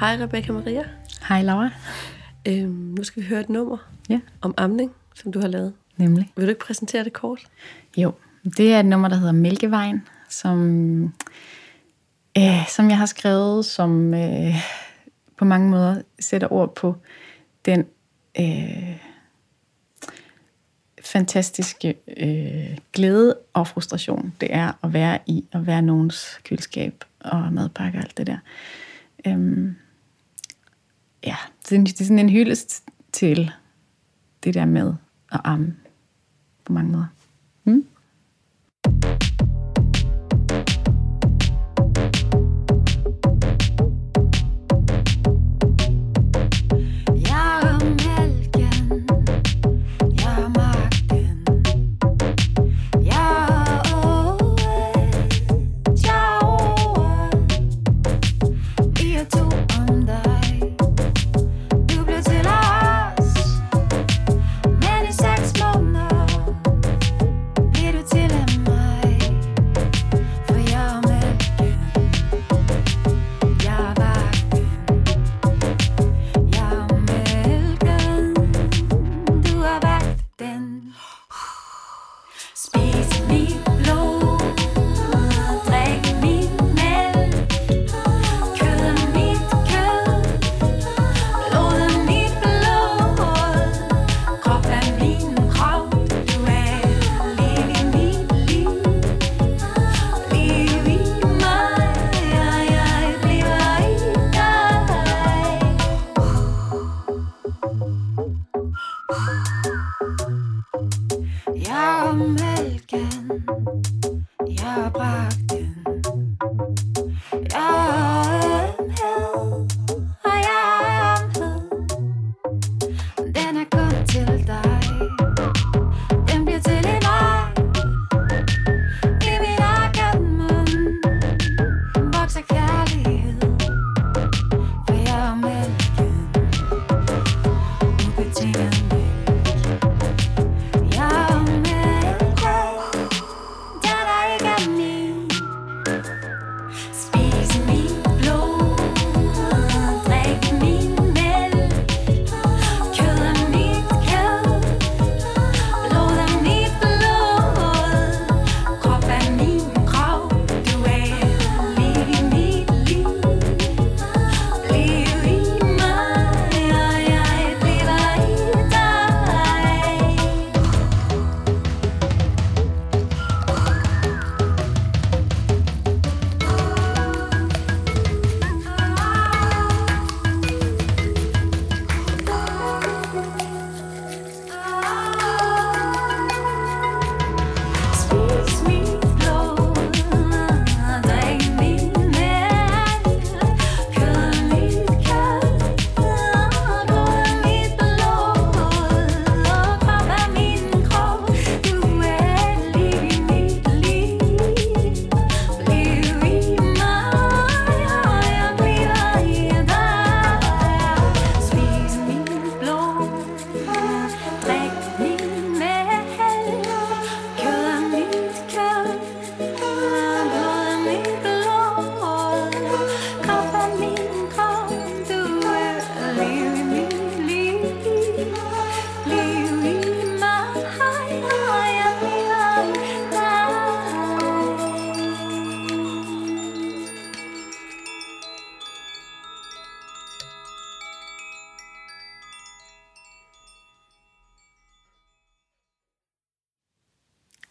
Hej Rebecca Maria. Hej Laura. Øhm, nu skal vi høre et nummer Ja, om amning, som du har lavet. nemlig. Vil du ikke præsentere det kort? Jo, det er et nummer, der hedder Mælkevejen, som, øh, som jeg har skrevet, som øh, på mange måder sætter ord på den øh, fantastiske øh, glæde og frustration, det er at være i, at være nogens køleskab og madpakke og alt det der. Øhm, ja, det er, sådan en hyldest til det der med at amme på mange måder. Mm?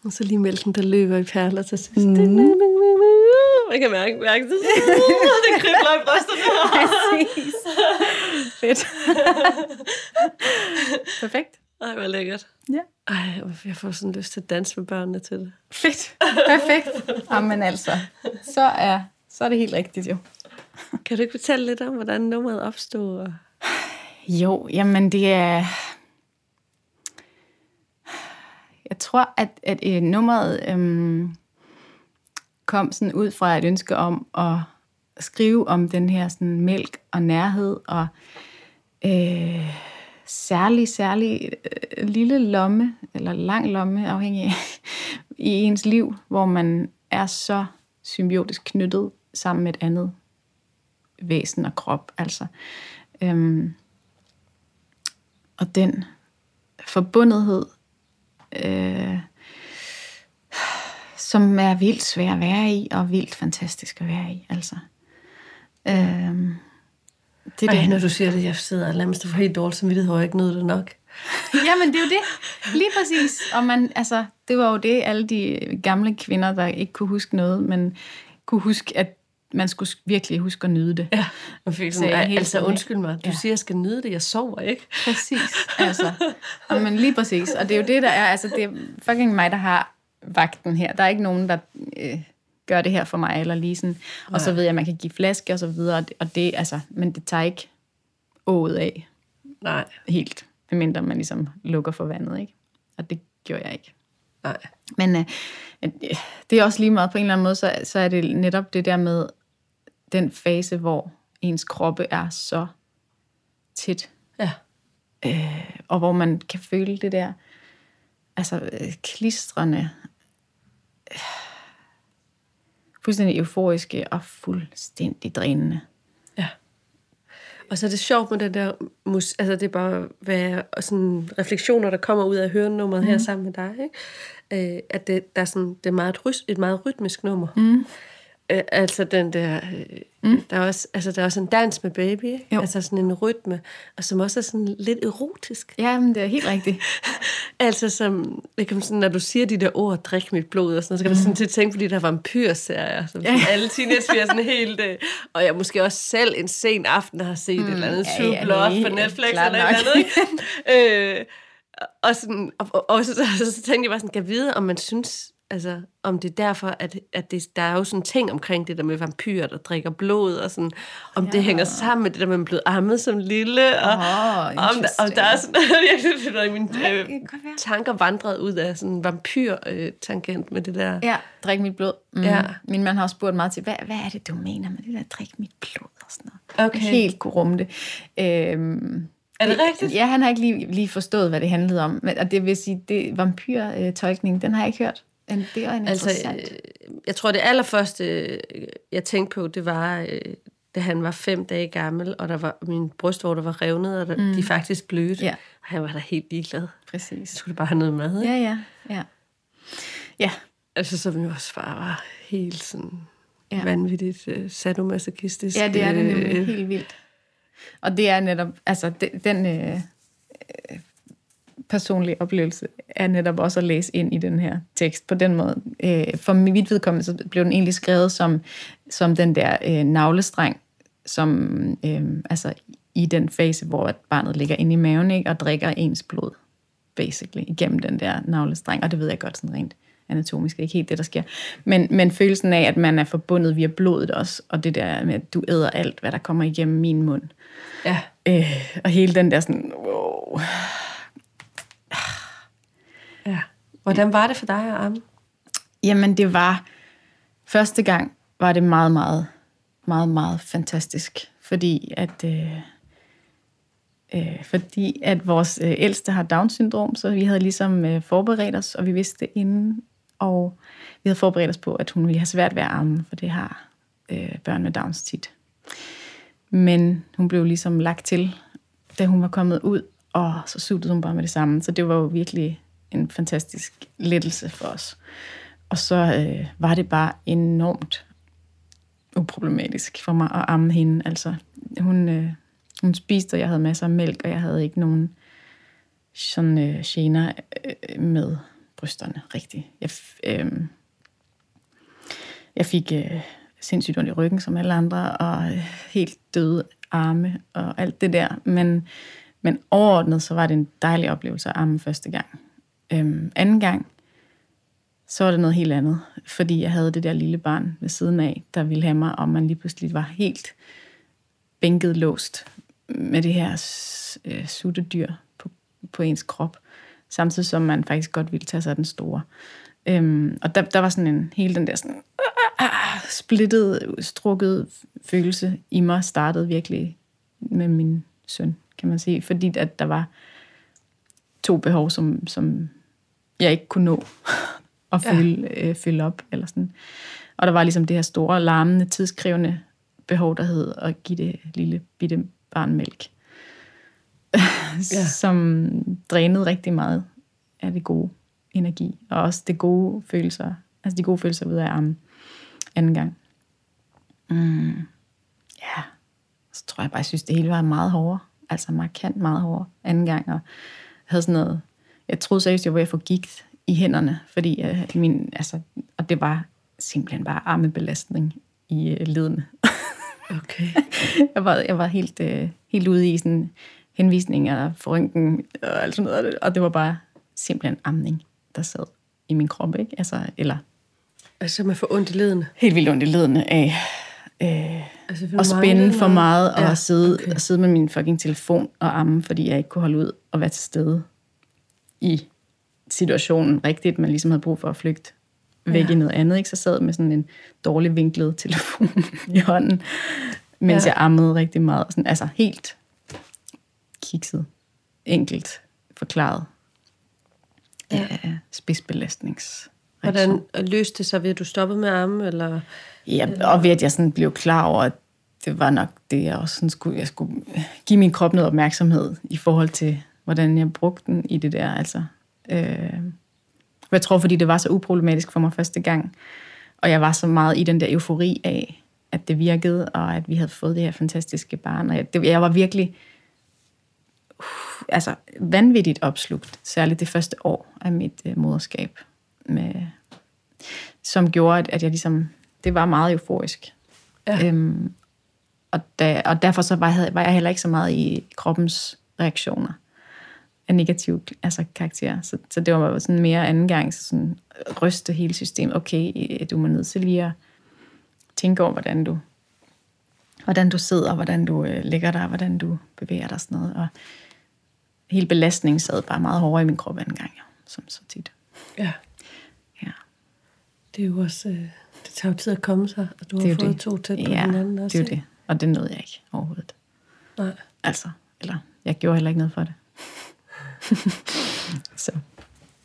Og så lige mælken, der løber i perler til sidst. Mm. Man kan mærke, mærke det. det kribler i brysterne. Præcis. Fedt. Perfekt. Ej, hvor lækkert. Ja. Ej, jeg får sådan lyst til at danse med børnene til det. Fedt. Perfekt. Jamen altså, så er, så er det helt rigtigt jo. Kan du ikke fortælle lidt om, hvordan nummeret opstod? Jo, jamen det er... Jeg tror, at, at øh, nummeret øhm, kom sådan ud fra et ønske om at skrive om den her sådan mælk og nærhed og øh, særlig, særlig øh, lille lomme, eller lang lomme, afhængig af, i ens liv, hvor man er så symbiotisk knyttet sammen med et andet væsen og krop. Altså. Øhm, og den forbundethed, øh, som er vildt svær at være i, og vildt fantastisk at være i. Altså. Øhm, det er Ej, det. når du siger det, jeg sidder og nærmest får helt dårligt samvittighed, hvor jeg ikke nød det nok. Jamen, det er jo det. Lige præcis. Og man, altså, det var jo det, alle de gamle kvinder, der ikke kunne huske noget, men kunne huske, at man skulle virkelig huske at nyde det. Ja, man fik sådan, jeg altså sådan, undskyld mig, du Ja. siger, jeg skal nyde det, jeg sover ikke. Præcis. Altså, men lige præcis. Og det er jo det, der er, altså, det er fucking mig, der har vagten her. Der er ikke nogen, der øh, gør det her for mig, eller lige sådan. Og så ved jeg, at man kan give flaske og så videre, og det, og det altså, men det tager ikke ået af Nej, helt, medmindre man ligesom lukker for vandet, ikke? Og det gjorde jeg ikke. nej. Men øh, øh, det er også lige meget på en eller anden måde, så, så er det netop det der med den fase, hvor ens kroppe er så tæt, Ja, og hvor man kan føle det der, altså øh, klistrende, øh, fuldstændig euforiske og fuldstændig drænende. ja. Og så er det sjovt med den der, mus, altså det er bare hvad, og sådan refleksioner, der kommer ud af hørenummeret mm. her sammen med dig, ikke? Øh, at det, der er sådan, det er meget et, rys, et meget rytmisk nummer. Mm. Øh, altså den der, øh, mm. der, er også, altså der er også en dans med baby, ikke? Jo. altså sådan en rytme, og som også er sådan lidt erotisk. Ja, men det er helt rigtigt. Altså som, kan sådan, når du siger de der ord, drik mit blod og sådan noget, så kan man sådan til at tænke på de der vampyrserier, som ja. alle teenagepiger sådan helt, øh, og jeg måske også selv en sen aften har set mm, et eller andet ja, ja, Blood på Netflix eller et eller andet, ikke? øh, og, sådan, og, og, og så, så, så, tænkte jeg bare sådan, kan vide, om man synes, altså, om det er derfor, at, at det, der er jo sådan ting omkring det der med vampyrer, der drikker blod, og sådan, om ja. det hænger sammen med det der med, at man er blevet ammet som lille, og Åh, om, der, om der er sådan, jeg synes, det er mine Nej, øh, tanker vandret ud af sådan en vampyr-tangent med det der. Ja, drik mit blod. Mm. Ja. Min mand har også spurgt mig til, hvad, hvad er det, du mener med det der, drik mit blod og sådan noget. Okay. Helt kunne rumme det. Øhm, Er det rigtigt? Ja, han har ikke lige, lige forstået, hvad det handlede om. Men, og det vil sige, det vampyr-tolkning, den har jeg ikke hørt. Men det er en Altså, øh, jeg tror, det allerførste, øh, jeg tænkte på, det var, øh, da han var fem dage gammel, og der var min brystvorter var revnet, og der, mm. de faktisk blødte. Ja. Og han var da helt ligeglad. Præcis. Så skulle det bare have noget mad, ikke? Ja, ja, ja. Ja, Altså, som jo også bare var helt sådan Ja. vanvittigt uh, sadomasochistisk. ja det er det nemlig øh, helt vildt. Og det er netop, altså den, den øh, øh, personlige oplevelse er netop også at læse ind i den her tekst på den måde. Øh, for mit vedkommende så blev den egentlig skrevet som, som den der øh, navlestreng, som øh, altså i den fase, hvor barnet ligger inde i maven ikke, og drikker ens blod, basically, igennem den der navlestreng. Og det ved jeg godt sådan rent anatomisk, det er ikke helt det, der sker. Men, men følelsen af, at man er forbundet via blodet også, og det der med, at du æder alt, hvad der kommer igennem min mund. Ja. Øh, og hele den der sådan, wow. ja. Hvordan var det for dig at amme? Jamen, det var, første gang var det meget, meget, meget, meget fantastisk. Fordi at, øh, øh, fordi at vores øh, ældste har Down-syndrom, så vi havde ligesom øh, forberedt os, og vi vidste det inden, og vi havde forberedt os på, at hun ville have svært ved at amme, for det har øh, børn med Downs tit. Men hun blev ligesom lagt til, da hun var kommet ud, og så suttede hun bare med det samme. Så det var jo virkelig en fantastisk lettelse for os. Og så øh, var det bare enormt uproblematisk for mig at amme hende. Altså, hun, øh, hun spiste, og jeg havde masser af mælk, og jeg havde ikke nogen sådan øh, gener øh, med brysterne, rigtigt. Jeg, øh, jeg fik øh, sindssygt ondt i ryggen, som alle andre, og øh, helt døde arme og alt det der. Men, men overordnet, så var det en dejlig oplevelse at amme første gang. Øhm, anden gang, så var det noget helt andet, fordi jeg havde det der lille barn ved siden af, der ville have mig, og man lige pludselig var helt bænket låst med det her s- øh, suttedyr på, på ens krop, samtidig som man faktisk godt ville tage sig den store. Øhm, og der, der var sådan en, hele den der sådan, ah, splittet, strukket følelse i mig, startede virkelig med min søn, kan man sige, fordi at der var to behov, som, som jeg ikke kunne nå at fylde, ja. øh, fylde op. Eller sådan. Og der var ligesom det her store, larmende, tidskrævende behov, der hed at give det lille bitte barn mælk. Ja. Som drænede rigtig meget af det gode energi, og også det gode følelser, altså de gode følelser ved at amme anden gang. Mm. Ja, så tror jeg bare, jeg synes, det hele var meget hårdere. Altså markant meget hårdere anden gang, og jeg havde sådan noget, jeg troede seriøst, jeg var ved at få gigt i hænderne, fordi øh, min, altså, og det var simpelthen bare armebelastning i øh, ledene. Okay. jeg, var, jeg var helt, øh, helt ude i sådan henvisninger for røntgen og alt sådan noget, og det var bare simpelthen amning, der sad i min krop, ikke? Altså, eller Altså, man får ondt i ledene. helt vildt ondt i ledene af øh, Altså, at spænde for meget og Ja, at sidde, okay. okay. sidde med min fucking telefon og amme, fordi jeg ikke kunne holde ud og være til stede i situationen rigtigt, man ligesom havde brug for at flygte væk Ja. i noget andet. Ikke? Så sad med sådan en dårlig vinklet telefon i hånden, mens Ja. jeg ammede rigtig meget. Sådan, altså helt kikset, enkelt forklaret. Ja. Ja. Spidsbelastnings. Hvordan løste det sig ved, at du stoppede med at amme, eller... Ja, og ved at jeg sådan blev klar over, at det var nok det, jeg også sådan skulle, jeg skulle give min krop noget opmærksomhed i forhold til, hvordan jeg brugte den i det der. Altså, øh, jeg tror, fordi det var så uproblematisk for mig første gang, og jeg var så meget i den der eufori af, at det virkede, og at vi havde fået det her fantastiske barn. Og jeg, det, jeg var virkelig uh, altså, vanvittigt opslugt, særligt det første år af mit øh, moderskab, med, som gjorde, at, at jeg ligesom, det var meget euforisk. Ja. Øhm, og, da, og derfor så var, jeg, var jeg heller ikke så meget i kroppens reaktioner af negativ altså karakter. Så, så det var sådan mere anden gang, så sådan ryste hele systemet. Okay, du må nødt til lige at tænke over, hvordan du, hvordan du sidder, hvordan du øh, ligger der, hvordan du bevæger dig og sådan noget. Og hele belastningen sad bare meget hårdere i min krop anden gang, ja, som så tit. Ja. Ja. Det er jo også... Øh, det tager jo tid at komme sig, og du har Det fået det. to tæt på ja, hinanden også. det er jo det. Og det nåede jeg ikke overhovedet. Nej. Altså, eller jeg gjorde heller ikke noget for det. så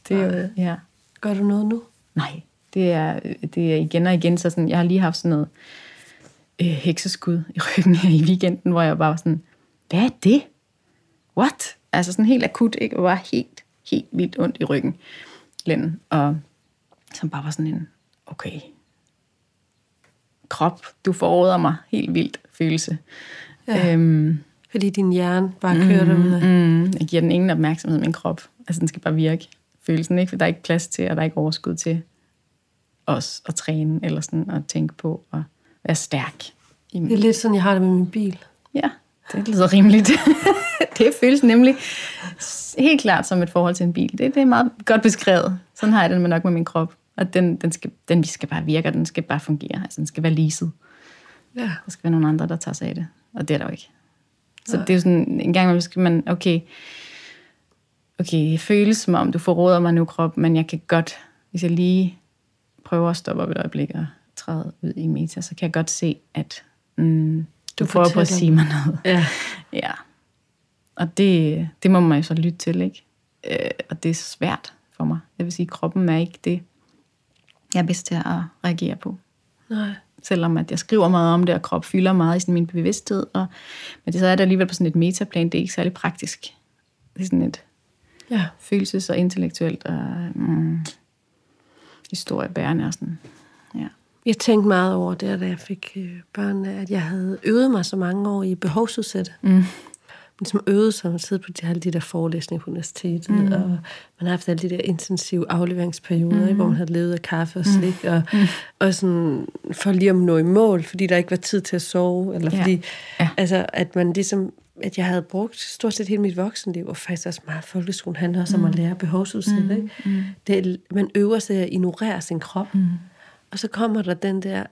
det er jo, ja. Gør du noget nu? Nej, det er, det er igen og igen, så sådan, jeg har lige haft sådan noget øh, hekseskud i ryggen her i weekenden, hvor jeg bare var sådan, hvad er det? What? Altså sådan helt akut, ikke? Og var helt, helt vildt ondt i ryggen. Lænden. Og som bare var sådan en, okay, krop, du forråder mig helt vildt følelse. Ja. Øhm, Fordi din hjerne bare kører mm, derude. Mm, jeg giver den ingen opmærksomhed, min krop. Altså, den skal bare virke. Følelsen, ikke? For der er ikke plads til, og der er ikke overskud til os at træne, eller sådan at tænke på at være stærk. I Det er lidt sådan, jeg har det med min bil. Ja, det lyder rimeligt. det føles nemlig helt klart som et forhold til en bil. Det, det er meget godt beskrevet. Sådan har jeg det med nok med min krop. Og den, den, skal, den skal bare virke, og den skal bare fungere. Altså, den skal være leaset. Ja. Der skal være nogle andre, der tager sig af det. Og det er der jo ikke. Så det er jo sådan, en gang imellem skal man, okay, okay, det føles som om, du forråder mig nu, krop, men jeg kan godt, hvis jeg lige prøver at stoppe op et øjeblik og træde ud i meta, så kan jeg godt se, at mm, du, Du prøver på at sige mig noget. Ja. Ja. Og det, det må man jo så lytte til, ikke? Øh, og det er svært for mig. Jeg vil sige, kroppen er ikke det, jeg er bedst til at reagere på. Nej. Selvom at jeg skriver meget om det, og krop fylder meget i sådan min bevidsthed. Og, men det så er det alligevel på sådan et metaplan, det er ikke særlig praktisk. Det er sådan et Ja. følelses- og intellektuelt og mm, historiebærende og sådan. Ja. Jeg tænkte meget over det, da jeg fik øh, børn, at jeg havde øvet mig så mange år i behovsudsætte. Mm. Men som øvede sig, man sidder på de, alle de der forelæsninger på universitetet, mm. og man har haft alle de der intensive afleveringsperioder, mm. ikke, hvor man havde levet af kaffe og slik, og, mm. og sådan for lige at nå i mål, fordi der ikke var tid til at sove, eller Ja. fordi, Ja. altså, at man ligesom, at jeg havde brugt stort set hele mit voksenliv, og faktisk også meget folkeskolen handler også om at lære behovsudsætte, mm. ikke? Mm. Det, man øver sig at ignorere sin krop, mm. og så kommer der den der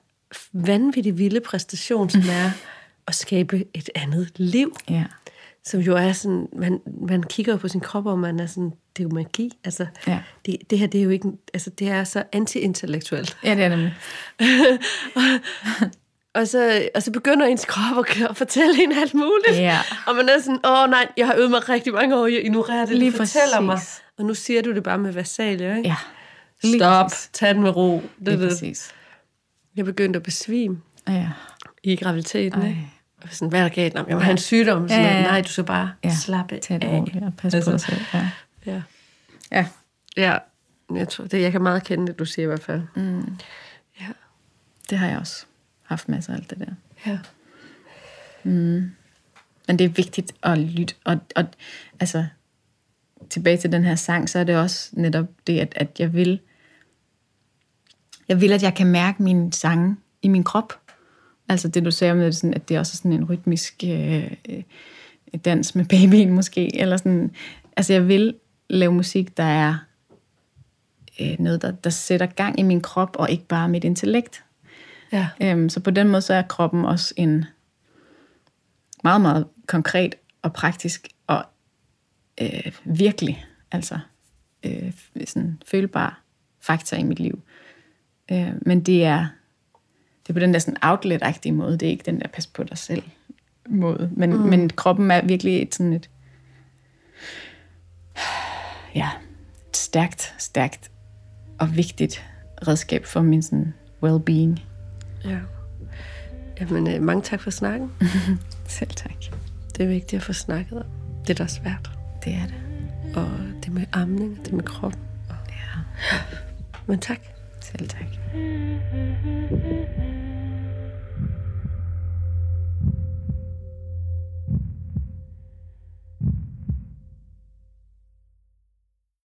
vanvittig vilde præstation, som er at skabe et andet liv ja. Som jo er sådan, man, man kigger jo på sin krop, og man er sådan, det er jo magi. Altså, Ja. det, det her, det er jo ikke, altså, det er så anti-intellektuelt. Ja, det er nemlig. Og så, og så begynder ens krop at, at fortælle en alt muligt. Ja. Og man er sådan, åh nej, jeg har øvet mig rigtig mange år i at ignorere det, Lige du fortæller mig. præcis. Og nu siger du det bare med versaler, ikke? Ja. Stop, præcis. tag den med ro. Det, Lige det. præcis. Jeg begyndte at besvime Ja. i graviditeten, Ej. ikke? Sådan, hvad er der galt? Nå, jeg må have en sygdom. Sådan, Ja, ja, ja. Nej, du skal bare Ja, slappe Tag det af. og pas Altså, på dig selv. Ja. Ja. ja. ja, jeg tror, det, jeg kan meget kende det, du siger i hvert fald. Mm. Ja. Det har jeg også haft masser af alt det der. Ja. Men det er vigtigt at lytte. Og, og altså, tilbage til den her sang, så er det også netop det, at, at jeg vil, jeg vil, at jeg kan mærke mine sange i min krop. Altså det, du sagde om, det, sådan, at det er også sådan en rytmisk øh, øh, dans med babyen måske. Eller sådan, altså jeg vil lave musik, der er øh, noget, der, der sætter gang i min krop, og ikke bare mit intellekt. Ja. Øhm, så på den måde, så er kroppen også en meget, meget konkret og praktisk og øh, virkelig, altså øh, sådan følbar faktor i mit liv. Øh, men det er, det er på den der sådan outlet-agtige måde, det er ikke den der pas på dig selv måde. Men, mm. men kroppen er virkelig et sådan et, ja, et stærkt, stærkt og vigtigt redskab for min sådan well-being. ja. Jamen, øh, mange tak for snakken. Selv tak. Det er vigtigt at få snakket om. Det er da svært. Det er det. Og det med amning, det med kroppen. Ja. Men tak. Selv tak.